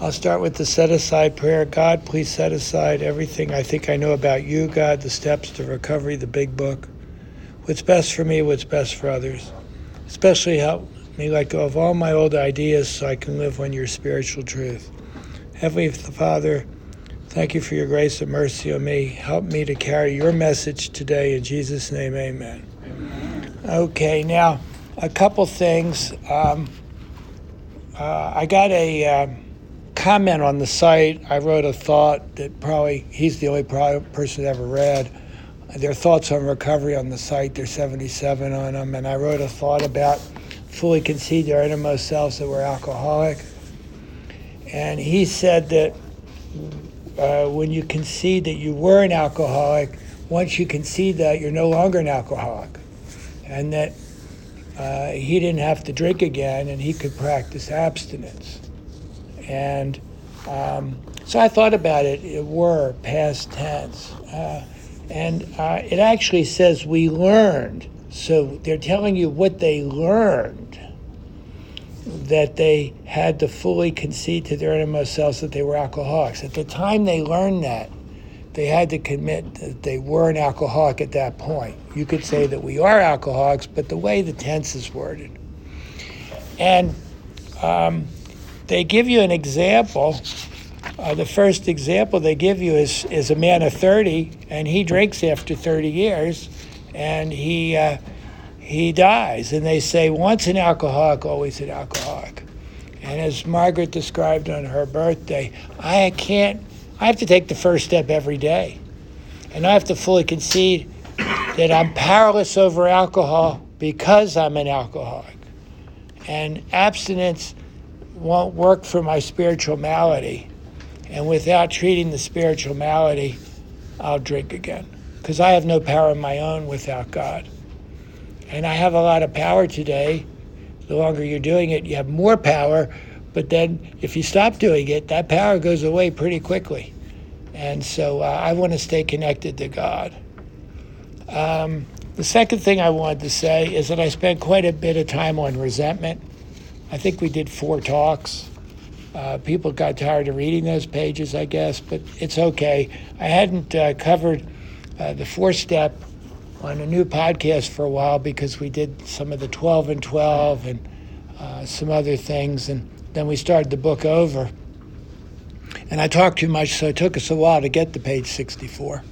I'll start with the set aside prayer. God, please set aside everything I think I know about you, God, the steps to recovery, the big book. What's best for me, what's best for others. Especially help me let go of all my old ideas so I can live on your spiritual truth. Heavenly Father, thank you for your grace and mercy on me. Help me to carry your message today. In Jesus' name, amen. amen. Okay, now, a couple things. Um, uh, I got a. Uh, comment on the site. I wrote a thought that probably he's the only person ever read. Their thoughts on recovery on the site. There's 77 on them, and I wrote a thought about fully concede their innermost selves that we're alcoholic. And he said that uh, when you concede that you were an alcoholic, once you concede that, you're no longer an alcoholic, and that uh, he didn't have to drink again, and he could practice abstinence. And um, so I thought about it, it were past tense. Uh, and uh, it actually says we learned. So they're telling you what they learned that they had to fully concede to their innermost selves that they were alcoholics. At the time they learned that, they had to commit that they were an alcoholic at that point. You could say that we are alcoholics, but the way the tense is worded. And um, they give you an example. Uh, the first example they give you is, is a man of 30, and he drinks after 30 years, and he, uh, he dies. And they say, once an alcoholic, always an alcoholic. And as Margaret described on her birthday, I can't, I have to take the first step every day. And I have to fully concede that I'm powerless over alcohol because I'm an alcoholic. And abstinence won't work for my spiritual malady. And without treating the spiritual malady, I'll drink again. Because I have no power of my own without God. And I have a lot of power today. The longer you're doing it, you have more power. But then if you stop doing it, that power goes away pretty quickly. And so uh, I want to stay connected to God. Um, the second thing I wanted to say is that I spent quite a bit of time on resentment. I think we did four talks. Uh, people got tired of reading those pages, I guess, but it's okay. I hadn't uh, covered uh, the four step on a new podcast for a while because we did some of the 12 and 12 and uh, some other things, and then we started the book over. And I talked too much, so it took us a while to get to page 64.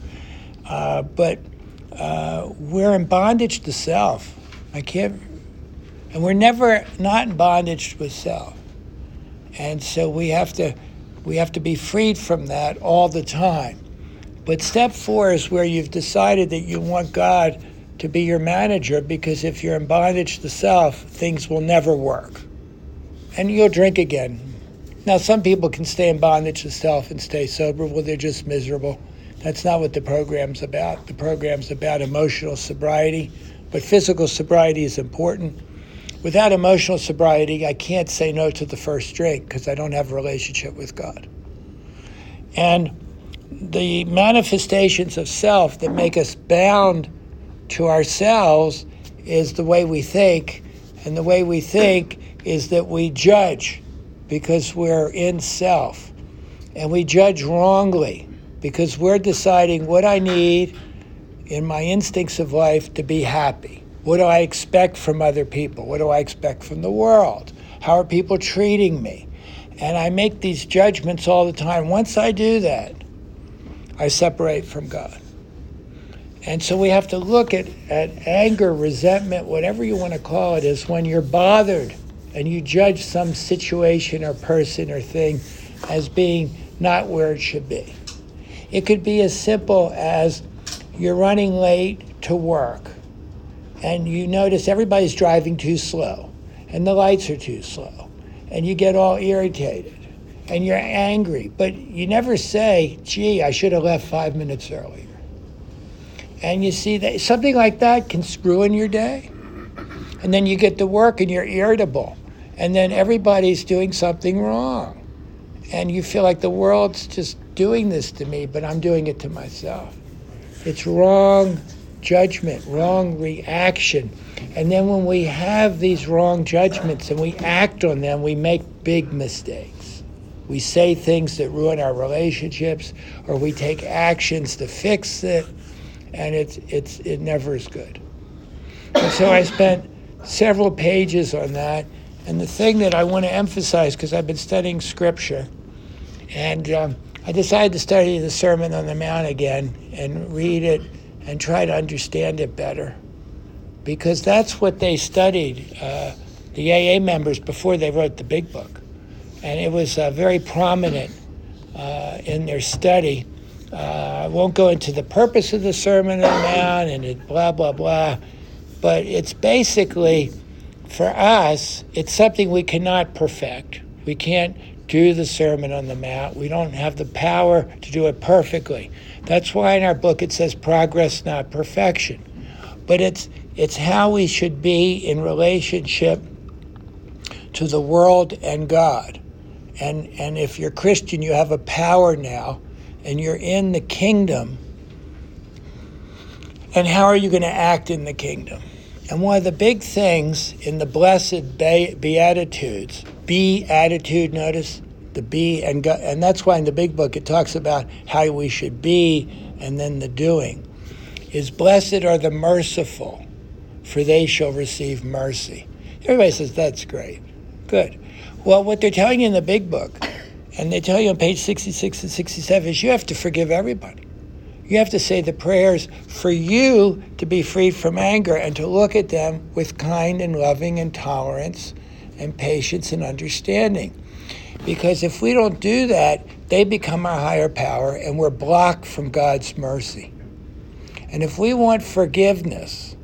Uh, but uh, we're in bondage to self. I can't and we're never not in bondage with self. And so we have to we have to be freed from that all the time. But step four is where you've decided that you want God to be your manager because if you're in bondage to self, things will never work. And you'll drink again. Now, some people can stay in bondage to self and stay sober. Well, they're just miserable. That's not what the program's about. The program's about emotional sobriety, but physical sobriety is important. Without emotional sobriety, I can't say no to the first drink because I don't have a relationship with God. And the manifestations of self that make us bound to ourselves is the way we think. And the way we think is that we judge because we're in self. And we judge wrongly because we're deciding what I need in my instincts of life to be happy. What do I expect from other people? What do I expect from the world? How are people treating me? And I make these judgments all the time. Once I do that, I separate from God. And so we have to look at, at anger, resentment, whatever you want to call it, is when you're bothered and you judge some situation or person or thing as being not where it should be. It could be as simple as you're running late to work and you notice everybody's driving too slow and the lights are too slow and you get all irritated and you're angry, but you never say, gee, I should have left five minutes earlier. And you see that something like that can ruin your day. And then you get to work and you're irritable. And then everybody's doing something wrong. And you feel like the world's just doing this to me, but I'm doing it to myself. It's wrong judgment, wrong reaction. And then when we have these wrong judgments and we act on them, we make big mistakes. we say things that ruin our relationships, or we take actions to fix it, and it's, it's, it never is good. And so I spent several pages on that. And the thing that I want to emphasize, because I've been studying scripture, and um, I decided to study the Sermon on the Mount again and read it and try to understand it better. Because that's what they studied, uh, the AA members, before they wrote the big book. And it was uh, very prominent uh, in their study. Uh, I won't go into the purpose of the Sermon on the Mount and it blah, blah, blah. But it's basically, for us, it's something we cannot perfect. We can't do the Sermon on the Mount. We don't have the power to do it perfectly. That's why in our book it says progress, not perfection. But it's it's how we should be in relationship to the world and God. And and if you're Christian, you have a power now and you're in the kingdom. And how are you going to act in the kingdom? And one of the big things in the blessed beatitudes be attitude, notice the be, and, go, and that's why in the big book it talks about how we should be and then the doing. Is blessed are the merciful, for they shall receive mercy. Everybody says that's great. Good. Well, what they're telling you in the big book, and they tell you on page 66 and 67, is you have to forgive everybody. You have to say the prayers for you to be freed from anger and to look at them with kind and loving and tolerance and patience and understanding. Because if we don't do that, they become our higher power and we're blocked from God's mercy. And if we want forgiveness,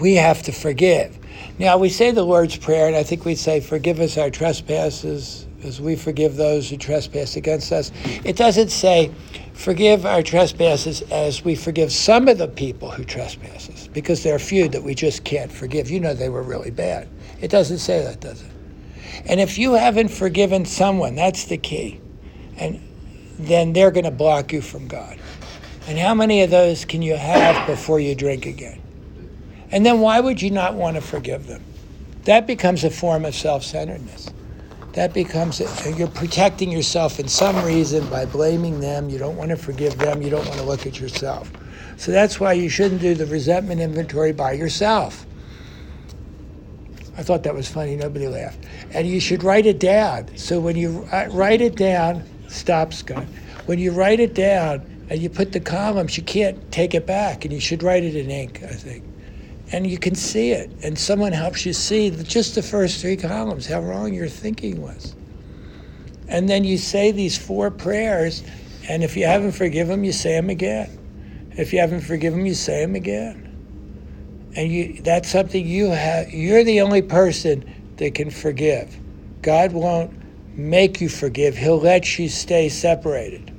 we have to forgive. Now, we say the Lord's Prayer, and I think we say, Forgive us our trespasses as we forgive those who trespass against us. It doesn't say, Forgive our trespasses as we forgive some of the people who trespass us, because there are few that we just can't forgive. You know they were really bad. It doesn't say that, does it? And if you haven't forgiven someone, that's the key. And then they're going to block you from God. And how many of those can you have before you drink again? And then why would you not want to forgive them? That becomes a form of self centeredness. That becomes, a, you're protecting yourself in some reason by blaming them. You don't want to forgive them. You don't want to look at yourself. So that's why you shouldn't do the resentment inventory by yourself. I thought that was funny. Nobody laughed. And you should write it down. So when you uh, write it down, stop, Scott. When you write it down and you put the columns, you can't take it back. And you should write it in ink, I think. And you can see it. And someone helps you see just the first three columns, how wrong your thinking was. And then you say these four prayers. And if you haven't forgiven them, you say them again. If you haven't forgiven them, you say them again and you that's something you have you're the only person that can forgive. God won't make you forgive. He'll let you stay separated.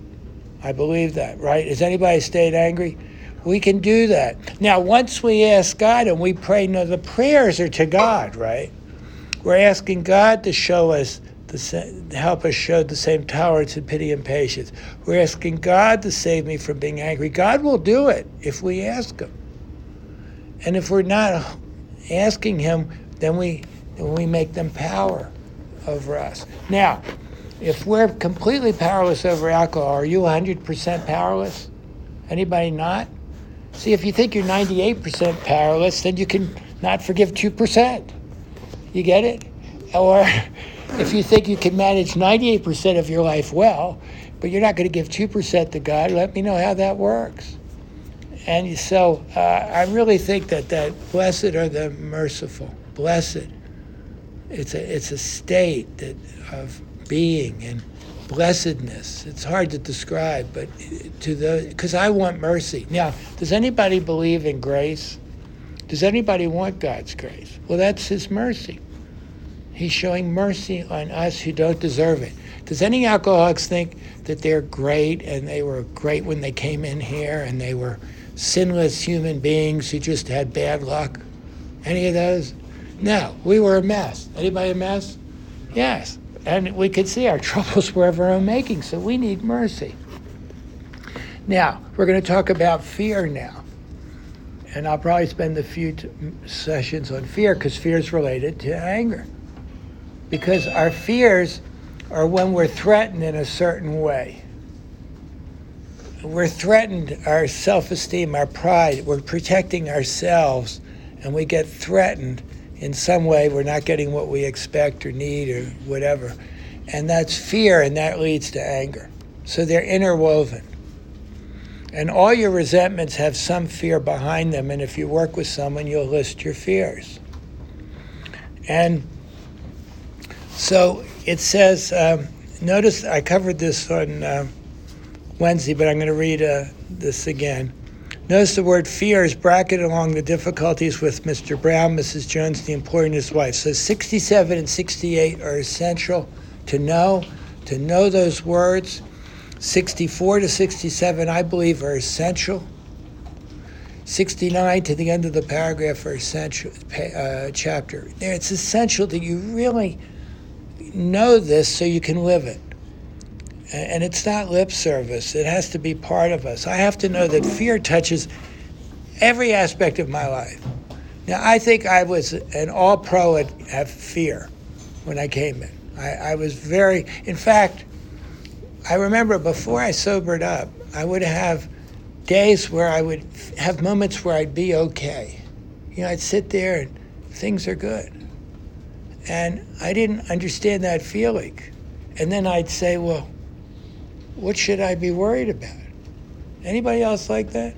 I believe that right? Has anybody stayed angry? We can do that. Now once we ask god and we pray no the prayers are to god right? We're asking god to show us the help us show the same tolerance and pity and patience. We're asking god to save me from being angry. God will do it if we ask him and if we're not asking Him, then we then we make them power over us. Now, if we're completely powerless over alcohol, are you 100% powerless? Anybody not? See, if you think you're 98% powerless, then you can not forgive 2%. You get it? Or if you think you can manage 98% of your life well, but you're not going to give 2% to God, let me know how that works. And so uh, I really think that, that blessed are the merciful. Blessed. It's a, it's a state that, of being and blessedness. It's hard to describe, but to the because I want mercy. Now, does anybody believe in grace? Does anybody want God's grace? Well, that's His mercy. He's showing mercy on us who don't deserve it. Does any alcoholics think that they're great and they were great when they came in here and they were sinless human beings who just had bad luck? Any of those? No, we were a mess. Anybody a mess? Yes. And we could see our troubles were of our own making, so we need mercy. Now, we're going to talk about fear now. And I'll probably spend a few t- sessions on fear because fear is related to anger. Because our fears are when we're threatened in a certain way. We're threatened, our self esteem, our pride, we're protecting ourselves, and we get threatened in some way. We're not getting what we expect or need or whatever. And that's fear, and that leads to anger. So they're interwoven. And all your resentments have some fear behind them. And if you work with someone, you'll list your fears. And so it says, um, notice I covered this on uh, Wednesday, but I'm going to read uh, this again. Notice the word fear is bracketed along the difficulties with Mr. Brown, Mrs. Jones, the employer, and his wife. So 67 and 68 are essential to know, to know those words 64 to 67, I believe, are essential. 69 to the end of the paragraph are essential uh, chapter. It's essential that you really know this so you can live it. And it's not lip service. It has to be part of us. I have to know that fear touches every aspect of my life. Now, I think I was an all pro at, at fear when I came in. I, I was very, in fact, I remember before I sobered up, I would have days where I would have moments where I'd be okay. You know, I'd sit there and things are good. And I didn't understand that feeling. And then I'd say, well, what should I be worried about? Anybody else like that?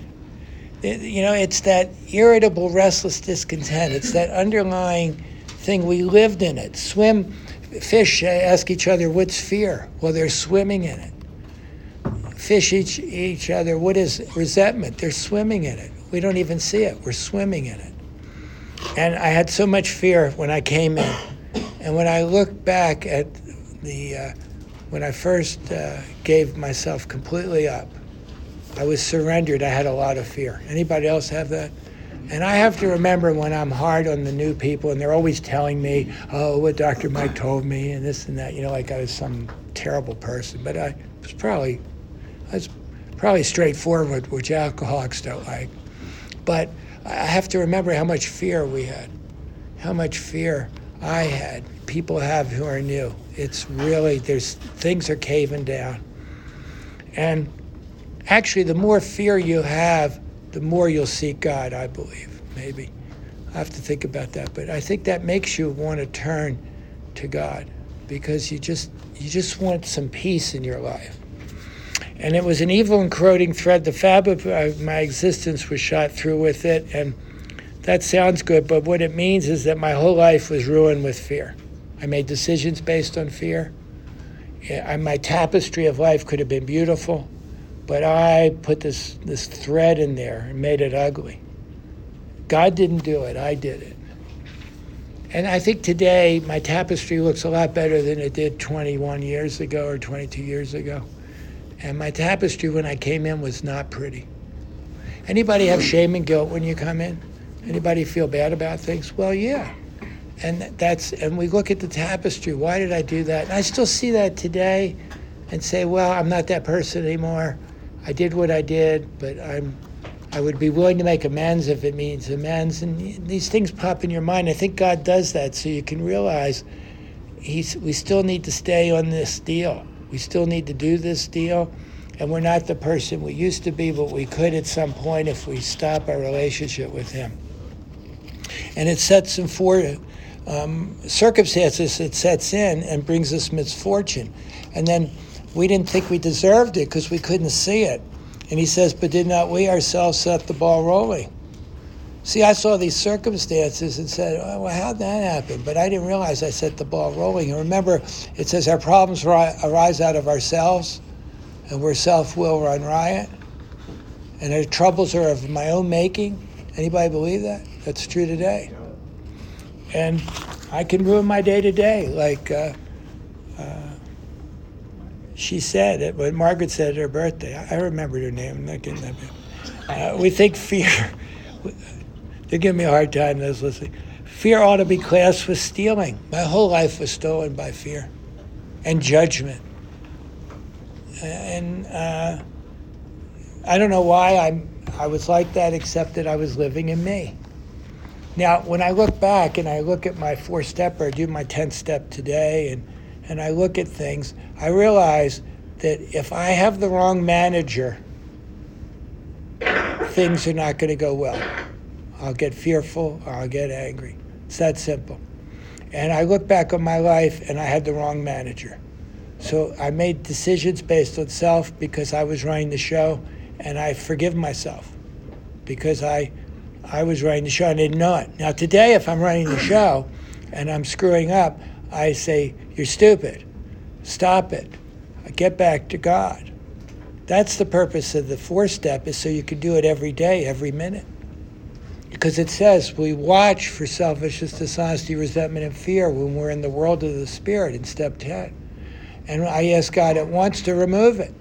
It, you know, it's that irritable, restless discontent. It's that underlying thing. We lived in it. Swim Fish ask each other, what's fear? Well, they're swimming in it. Fish each, each other, what is resentment? They're swimming in it. We don't even see it. We're swimming in it. And I had so much fear when I came in. And when I look back at the, uh, when I first uh, gave myself completely up, I was surrendered. I had a lot of fear. Anybody else have that? And I have to remember when I'm hard on the new people and they're always telling me, oh, what Dr. Mike told me and this and that, you know, like I was some terrible person. But I was probably, I was probably straightforward, which alcoholics don't like. But I have to remember how much fear we had, how much fear I had, people have who are new. It's really, there's things are caving down. And actually, the more fear you have, the more you'll seek God, I believe, maybe. I have to think about that, but I think that makes you want to turn to God because you just you just want some peace in your life. And it was an evil and corroding thread. The fabric of uh, my existence was shot through with it, and that sounds good, but what it means is that my whole life was ruined with fear. I made decisions based on fear. My tapestry of life could have been beautiful, but I put this, this thread in there and made it ugly. God didn't do it, I did it. And I think today my tapestry looks a lot better than it did 21 years ago or 22 years ago. And my tapestry when I came in was not pretty. Anybody have shame and guilt when you come in? Anybody feel bad about things? Well, yeah. And that's and we look at the tapestry. Why did I do that? And I still see that today and say, well, I'm not that person anymore. I did what I did, but I'm I would be willing to make amends if it means amends. And these things pop in your mind. I think God does that so you can realize he's, we still need to stay on this deal. We still need to do this deal. And we're not the person we used to be, but we could at some point if we stop our relationship with Him. And it sets in four um, circumstances, it sets in and brings us misfortune. And then we didn't think we deserved it because we couldn't see it. And he says, But did not we ourselves set the ball rolling? See, I saw these circumstances and said, oh, Well, how'd that happen? But I didn't realize I set the ball rolling. And remember, it says our problems arise out of ourselves, and where self will run riot. And our troubles are of my own making. Anybody believe that? That's true today. And I can ruin my day to day. Like, uh, uh, she said it when Margaret said at her birthday. I, I remembered her name. I'm not getting that. Uh, we think fear. They give me a hard time. Those listening. Fear ought to be classed with stealing. My whole life was stolen by fear and judgment. And uh, I don't know why I'm. I was like that, except that I was living in me. Now, when I look back and I look at my four stepper, I do my 10th step today, and and I look at things, I realize that if I have the wrong manager, things are not going to go well. I'll get fearful or I'll get angry. It's that simple. And I look back on my life and I had the wrong manager. So I made decisions based on self because I was running the show and I forgive myself because I I was running the show and know it. Now today if I'm running the show and I'm screwing up, I say, You're stupid. Stop it. Get back to God. That's the purpose of the fourth step is so you can do it every day, every minute. Because it says we watch for selfishness, dishonesty, resentment, and fear when we're in the world of the spirit in step 10. And I ask God at once to remove it.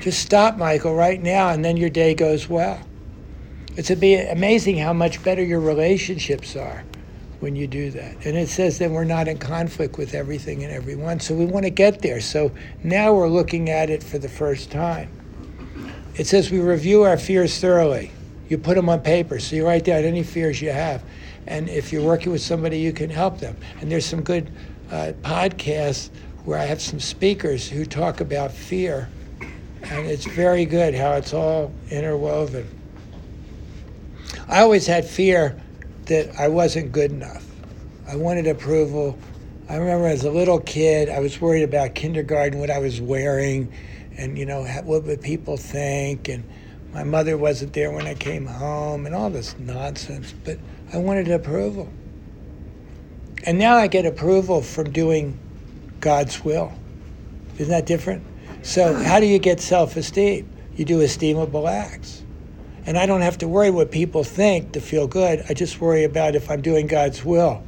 Just stop, Michael, right now, and then your day goes well. It's amazing how much better your relationships are when you do that. And it says that we're not in conflict with everything and everyone. So we want to get there. So now we're looking at it for the first time. It says we review our fears thoroughly. You put them on paper. So you write down any fears you have. And if you're working with somebody, you can help them. And there's some good uh, podcasts where I have some speakers who talk about fear. And it's very good how it's all interwoven. I always had fear that I wasn't good enough. I wanted approval. I remember as a little kid, I was worried about kindergarten, what I was wearing, and you know what would people think, and my mother wasn't there when I came home, and all this nonsense. But I wanted approval, and now I get approval from doing God's will. Isn't that different? So how do you get self-esteem? You do esteemable acts. And I don't have to worry what people think to feel good. I just worry about if I'm doing God's will,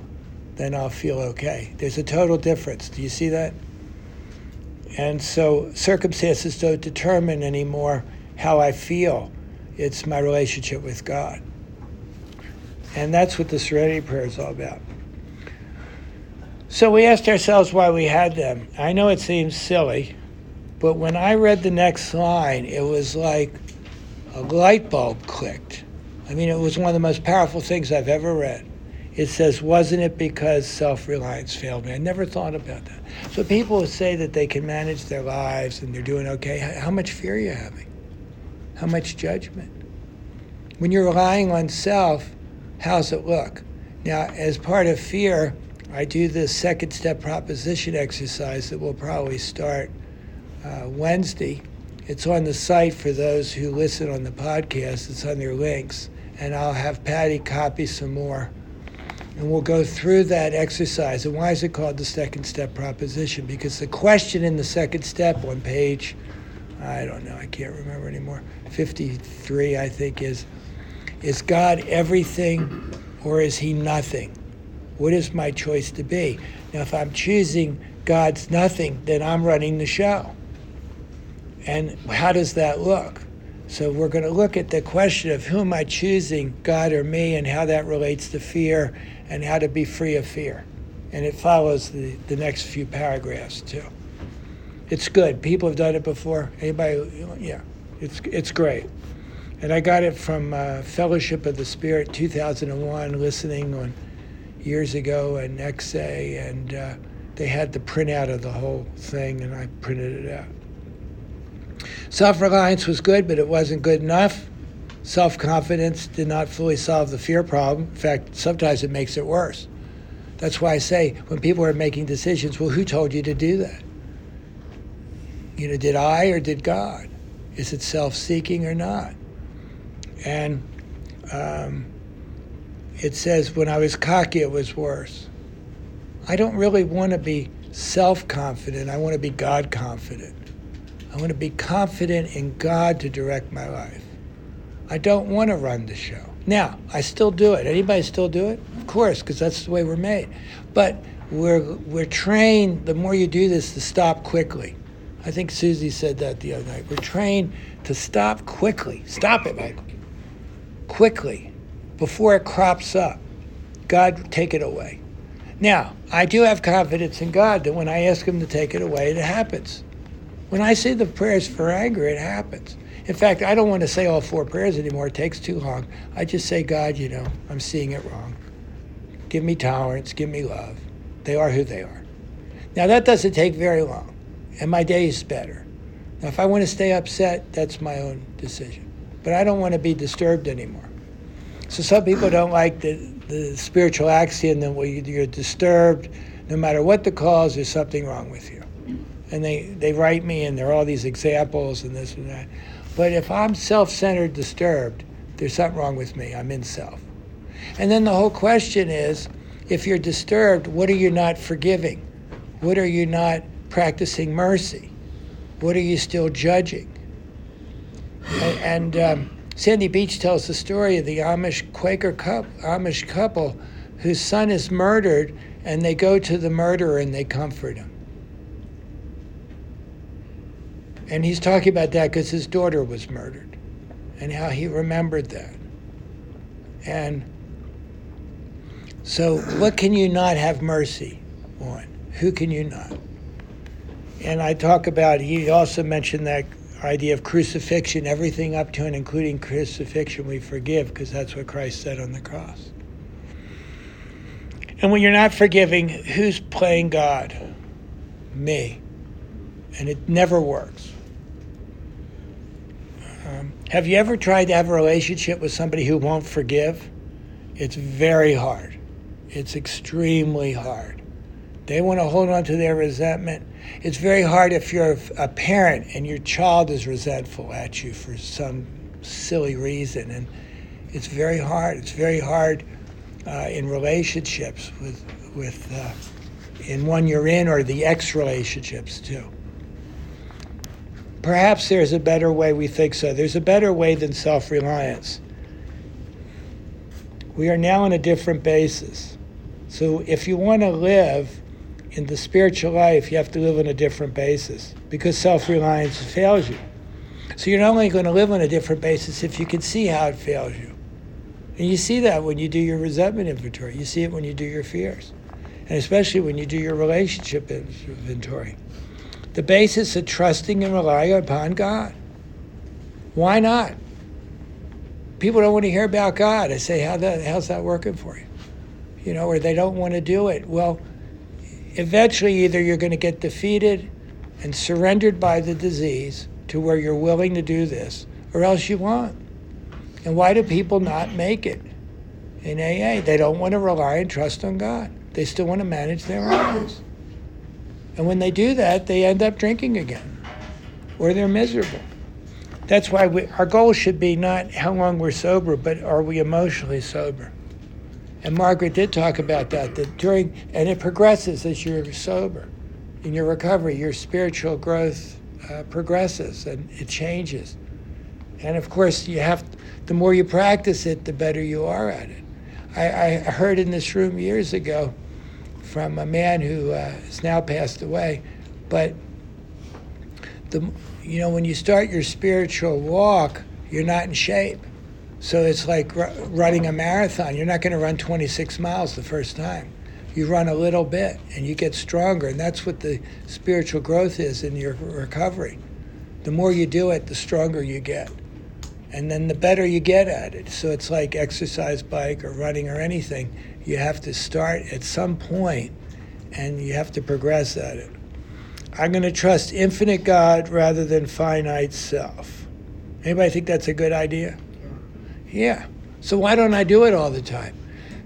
then I'll feel okay. There's a total difference. Do you see that? And so circumstances don't determine anymore how I feel. It's my relationship with God. And that's what the serenity prayer is all about. So we asked ourselves why we had them. I know it seems silly, but when I read the next line, it was like a light bulb clicked. I mean, it was one of the most powerful things I've ever read. It says, Wasn't it because self reliance failed me? I never thought about that. So people say that they can manage their lives and they're doing okay. How much fear are you having? How much judgment? When you're relying on self, how's it look? Now, as part of fear, I do this second step proposition exercise that will probably start uh, Wednesday it's on the site for those who listen on the podcast. It's on their links. And I'll have Patty copy some more. And we'll go through that exercise. And why is it called the second step proposition? Because the question in the second step on page, I don't know, I can't remember anymore, 53, I think, is Is God everything or is he nothing? What is my choice to be? Now, if I'm choosing God's nothing, then I'm running the show. And how does that look? So we're going to look at the question of who am I choosing, God or me, and how that relates to fear and how to be free of fear. And it follows the, the next few paragraphs too. It's good. People have done it before. Anybody? Yeah, it's it's great. And I got it from uh, Fellowship of the Spirit 2001, listening on years ago, and XA, and uh, they had the printout of the whole thing, and I printed it out. Self reliance was good, but it wasn't good enough. Self confidence did not fully solve the fear problem. In fact, sometimes it makes it worse. That's why I say when people are making decisions, well, who told you to do that? You know, did I or did God? Is it self seeking or not? And um, it says, when I was cocky, it was worse. I don't really want to be self confident, I want to be God confident. I want to be confident in God to direct my life. I don't want to run the show. Now, I still do it. Anybody still do it? Of course, because that's the way we're made. But we're, we're trained, the more you do this, to stop quickly. I think Susie said that the other night. We're trained to stop quickly. Stop it, Michael. Quickly, before it crops up. God, take it away. Now, I do have confidence in God that when I ask Him to take it away, it happens. When I say the prayers for anger, it happens. In fact, I don't want to say all four prayers anymore. It takes too long. I just say, God, you know, I'm seeing it wrong. Give me tolerance. Give me love. They are who they are. Now, that doesn't take very long, and my day is better. Now, if I want to stay upset, that's my own decision. But I don't want to be disturbed anymore. So, some people don't like the, the spiritual axiom that well, you're disturbed, no matter what the cause, there's something wrong with you. And they, they write me, and there are all these examples and this and that. But if I'm self centered, disturbed, there's something wrong with me. I'm in self. And then the whole question is if you're disturbed, what are you not forgiving? What are you not practicing mercy? What are you still judging? And, and um, Sandy Beach tells the story of the Amish Quaker couple, Amish couple whose son is murdered, and they go to the murderer and they comfort him. And he's talking about that because his daughter was murdered and how he remembered that. And so, what can you not have mercy on? Who can you not? And I talk about, he also mentioned that idea of crucifixion, everything up to and including crucifixion we forgive because that's what Christ said on the cross. And when you're not forgiving, who's playing God? Me. And it never works. Um, have you ever tried to have a relationship with somebody who won't forgive? It's very hard. It's extremely hard. They want to hold on to their resentment. It's very hard if you're a parent and your child is resentful at you for some silly reason. And it's very hard. It's very hard uh, in relationships with, with uh, in one you're in or the ex relationships too. Perhaps there's a better way, we think so. There's a better way than self reliance. We are now on a different basis. So if you want to live in the spiritual life, you have to live on a different basis because self reliance fails you. So you're not only going to live on a different basis if you can see how it fails you. And you see that when you do your resentment inventory, you see it when you do your fears, and especially when you do your relationship inventory the basis of trusting and relying upon God. Why not? People don't want to hear about God. I say, How the how's that working for you? You know, or they don't want to do it. Well, eventually, either you're going to get defeated and surrendered by the disease to where you're willing to do this, or else you won't. And why do people not make it in AA? They don't want to rely and trust on God. They still want to manage their lives. And when they do that, they end up drinking again or they're miserable. That's why we, our goal should be not how long we're sober, but are we emotionally sober? And Margaret did talk about that, that during, and it progresses as you're sober. In your recovery, your spiritual growth uh, progresses and it changes. And of course, you have, the more you practice it, the better you are at it. I, I heard in this room years ago, from a man who uh, has now passed away. But the you know when you start your spiritual walk, you're not in shape. So it's like r- running a marathon. You're not going to run 26 miles the first time. You run a little bit and you get stronger. And that's what the spiritual growth is in your recovery. The more you do it, the stronger you get. And then the better you get at it. So it's like exercise bike or running or anything you have to start at some point and you have to progress at it. I'm going to trust infinite God rather than finite self. Anybody think that's a good idea? Yeah. So why don't I do it all the time?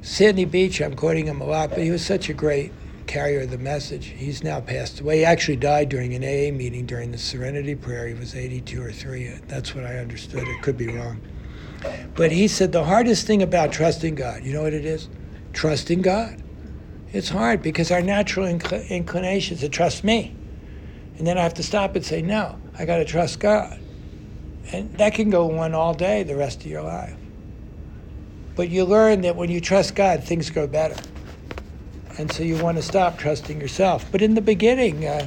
Sandy Beach, I'm quoting him a lot, but he was such a great carrier of the message. He's now passed away. He actually died during an AA meeting during the Serenity Prayer. He was 82 or 3. That's what I understood. It could be wrong. But he said the hardest thing about trusting God, you know what it is? Trusting God. It's hard because our natural incl- inclination is to trust me. And then I have to stop and say, no, I got to trust God. And that can go on all day, the rest of your life. But you learn that when you trust God, things go better. And so you want to stop trusting yourself. But in the beginning, uh,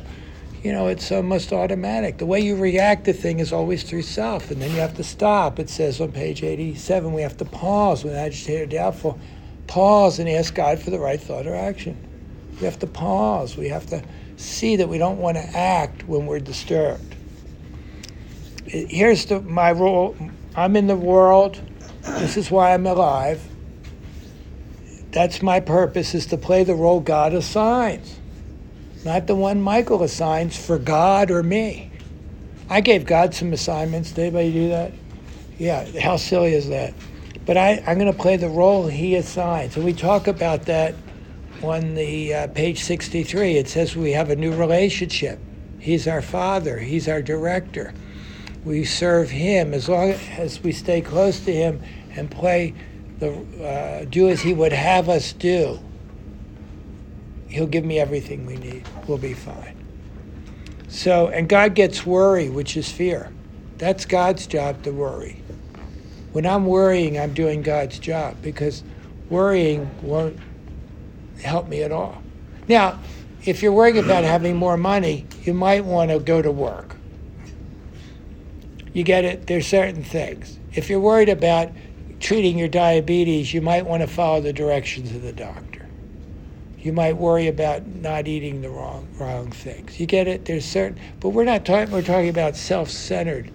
you know, it's almost automatic. The way you react to things is always through self. And then you have to stop. It says on page 87, we have to pause when agitated, or doubtful, pause and ask God for the right thought or action. We have to pause. We have to see that we don't want to act when we're disturbed. Here's the, my role I'm in the world. This is why I'm alive. That's my purpose, is to play the role God assigns. not the one Michael assigns for God or me. I gave God some assignments. Did anybody do that? Yeah, how silly is that? But I, I'm going to play the role he assigns. And we talk about that on the uh, page 63. It says we have a new relationship. He's our father, he's our director. We serve him as long as we stay close to him and play the uh, do as he would have us do. He'll give me everything we need. We'll be fine. So, and God gets worry, which is fear. That's God's job to worry. When I'm worrying, I'm doing God's job because worrying won't help me at all. Now, if you're worrying about having more money, you might want to go to work. You get it? There's certain things. If you're worried about treating your diabetes, you might want to follow the directions of the doctor. You might worry about not eating the wrong wrong things. You get it? There's certain, but we're not talking. We're talking about self-centered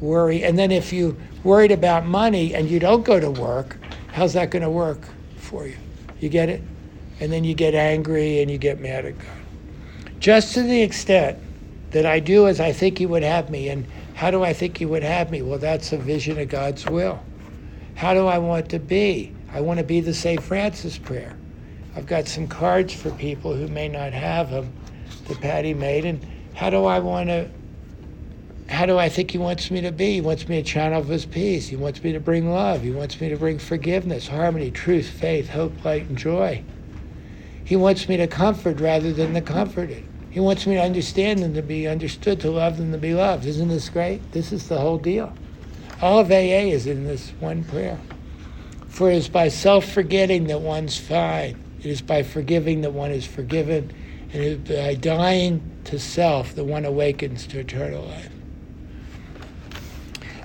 worry. And then if you worried about money and you don't go to work, how's that going to work for you? You get it? And then you get angry and you get mad at God. Just to the extent that I do as I think He would have me. And how do I think He would have me? Well, that's a vision of God's will. How do I want to be? I want to be the St. Francis prayer. I've got some cards for people who may not have them that Patty made. And how do I want to how do I think he wants me to be? He wants me to channel his peace. He wants me to bring love. He wants me to bring forgiveness, harmony, truth, faith, hope, light, and joy. He wants me to comfort rather than to comforted. He wants me to understand and to be understood, to love and to be loved. Isn't this great? This is the whole deal. All of AA is in this one prayer. For it is by self forgetting that one's fine. It is by forgiving that one is forgiven. And it is by dying to self that one awakens to eternal life.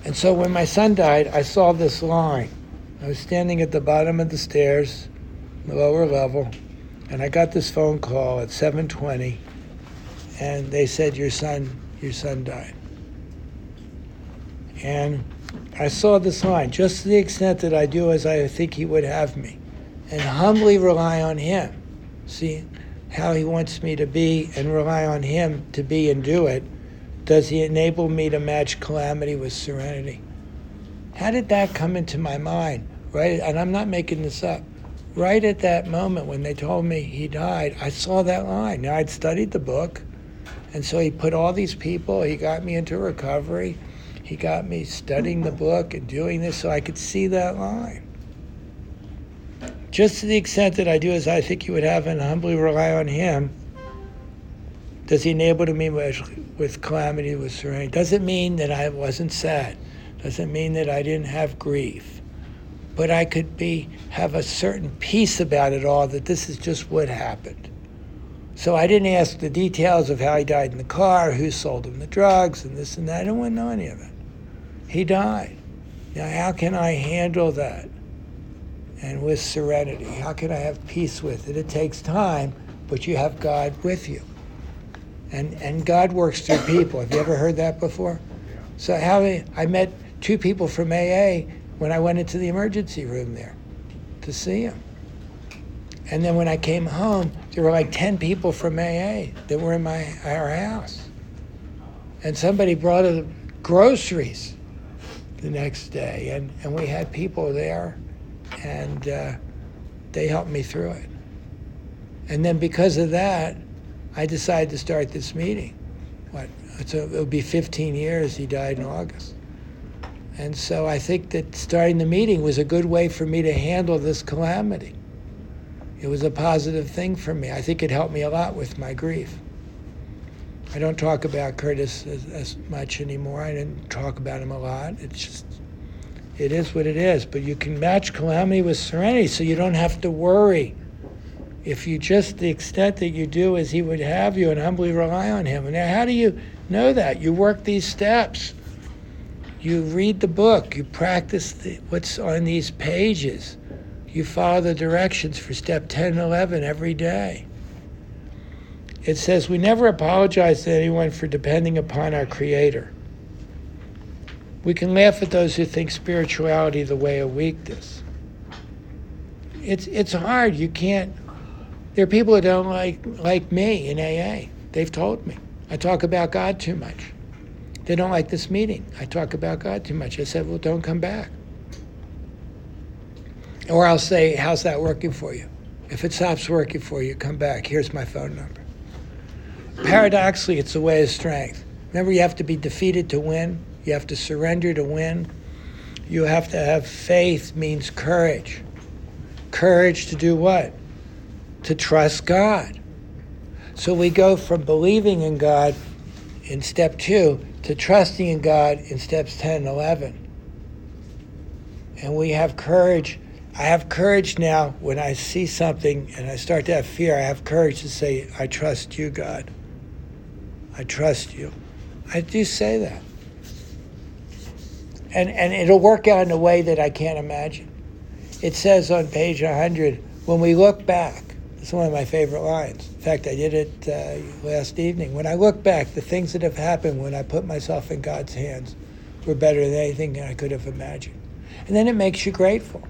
And so when my son died, I saw this line. I was standing at the bottom of the stairs, the lower level, and I got this phone call at 7:20, and they said your son, your son died. And I saw this line, just to the extent that I do as I think he would have me, and humbly rely on him. See how he wants me to be, and rely on him to be and do it does he enable me to match calamity with serenity? How did that come into my mind? Right, and I'm not making this up. Right at that moment when they told me he died, I saw that line. Now I'd studied the book, and so he put all these people. He got me into recovery. He got me studying the book and doing this so I could see that line. Just to the extent that I do as I think you would have and humbly rely on him, does he enable me with, with calamity, with serenity? Doesn't mean that I wasn't sad. Doesn't mean that I didn't have grief. But I could be have a certain peace about it all that this is just what happened. So I didn't ask the details of how he died in the car, who sold him the drugs, and this and that. I don't want to know any of it. He died. Now, how can I handle that? And with serenity, how can I have peace with it? It takes time, but you have God with you and and God works through people. Have you ever heard that before? So how I met two people from AA when I went into the emergency room there to see them. And then when I came home, there were like 10 people from AA that were in my our house. And somebody brought the groceries the next day, and, and we had people there, and uh, they helped me through it. And then because of that, I decided to start this meeting. What? So it'll be 15 years. He died in August. And so I think that starting the meeting was a good way for me to handle this calamity. It was a positive thing for me. I think it helped me a lot with my grief. I don't talk about Curtis as, as much anymore. I didn't talk about him a lot. It's just, it is what it is. But you can match calamity with serenity so you don't have to worry if you just the extent that you do as he would have you and humbly rely on him. Now, how do you know that? You work these steps. You read the book. You practice the, what's on these pages. You follow the directions for step 10 and 11 every day. It says we never apologize to anyone for depending upon our Creator. We can laugh at those who think spirituality the way of weakness. It's, it's hard. You can't There are people who don't like like me in AA. They've told me I talk about God too much. They don't like this meeting. I talk about God too much. I said, well, don't come back. Or I'll say, how's that working for you? If it stops working for you, come back. Here's my phone number. Paradoxically, it's a way of strength. Remember, you have to be defeated to win. You have to surrender to win. You have to have faith means courage. Courage to do what? To trust God. So we go from believing in God in step two to trusting in God in steps 10 and 11. And we have courage. I have courage now when I see something and I start to have fear. I have courage to say, I trust you, God. I trust you. I do say that. And, and it'll work out in a way that I can't imagine. It says on page 100 when we look back, it's one of my favorite lines. In fact, I did it uh, last evening. When I look back, the things that have happened when I put myself in God's hands were better than anything I could have imagined. And then it makes you grateful.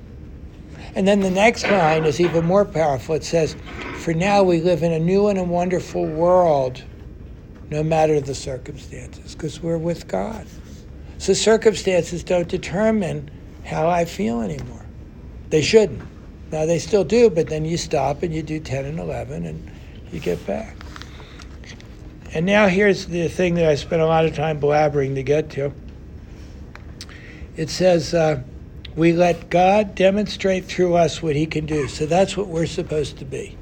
And then the next line is even more powerful. It says, For now we live in a new and a wonderful world, no matter the circumstances, because we're with God. So circumstances don't determine how I feel anymore. They shouldn't. Now they still do, but then you stop and you do 10 and 11 and you get back. And now here's the thing that I spent a lot of time blabbering to get to. It says, uh, we let God demonstrate through us what he can do. So that's what we're supposed to be.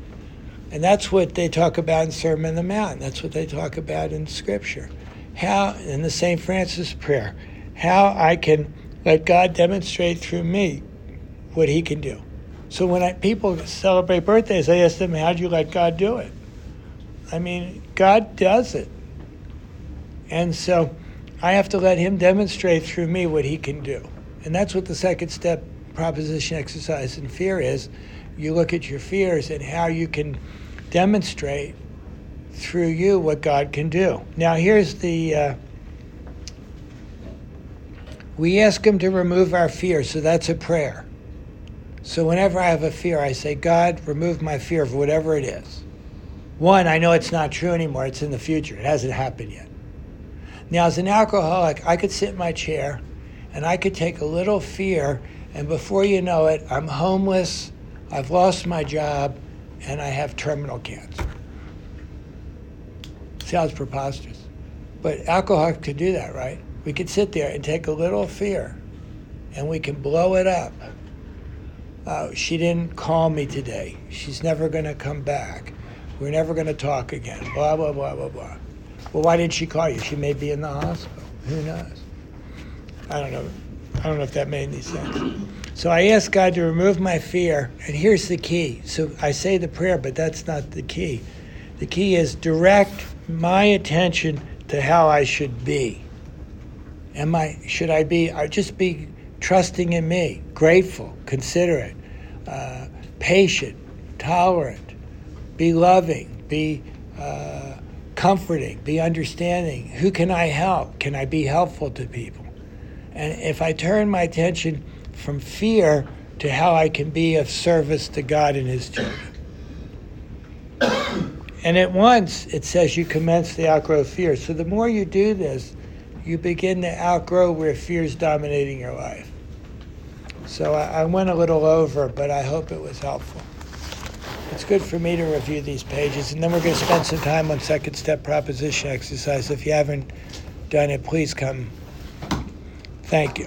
And that's what they talk about in Sermon on the Mount. That's what they talk about in Scripture. How, in the St. Francis prayer, how I can let God demonstrate through me what he can do. So when I, people celebrate birthdays, I ask them, how do you let God do it? I mean, God does it. And so I have to let him demonstrate through me what he can do. And that's what the second step proposition exercise in fear is. You look at your fears and how you can demonstrate through you what God can do. Now, here's the. Uh, we ask Him to remove our fear, so that's a prayer. So whenever I have a fear, I say, God, remove my fear of whatever it is. One, I know it's not true anymore, it's in the future, it hasn't happened yet. Now, as an alcoholic, I could sit in my chair and I could take a little fear, and before you know it, I'm homeless, I've lost my job, and I have terminal cancer. Sounds preposterous. But alcohol could do that, right? We could sit there and take a little fear and we can blow it up. Uh, she didn't call me today. She's never going to come back. We're never going to talk again. Blah, blah, blah, blah, blah. Well, why didn't she call you? She may be in the hospital. Who knows? I don't know. I don't know if that made any sense. So I asked God to remove my fear, and here's the key. So I say the prayer, but that's not the key. The key is direct my attention to how I should be. Am I should I be I just be trusting in me, grateful, considerate, uh, patient, tolerant, be loving, be uh, comforting, be understanding. Who can I help? Can I be helpful to people? And if I turn my attention from fear to how I can be of service to God and His children. and at once it says you commence to outgrow fear. So the more you do this, you begin to outgrow where fear is dominating your life. So I, I went a little over, but I hope it was helpful. It's good for me to review these pages, and then we're going to spend some time on second step proposition exercise. If you haven't done it, please come. Thank you.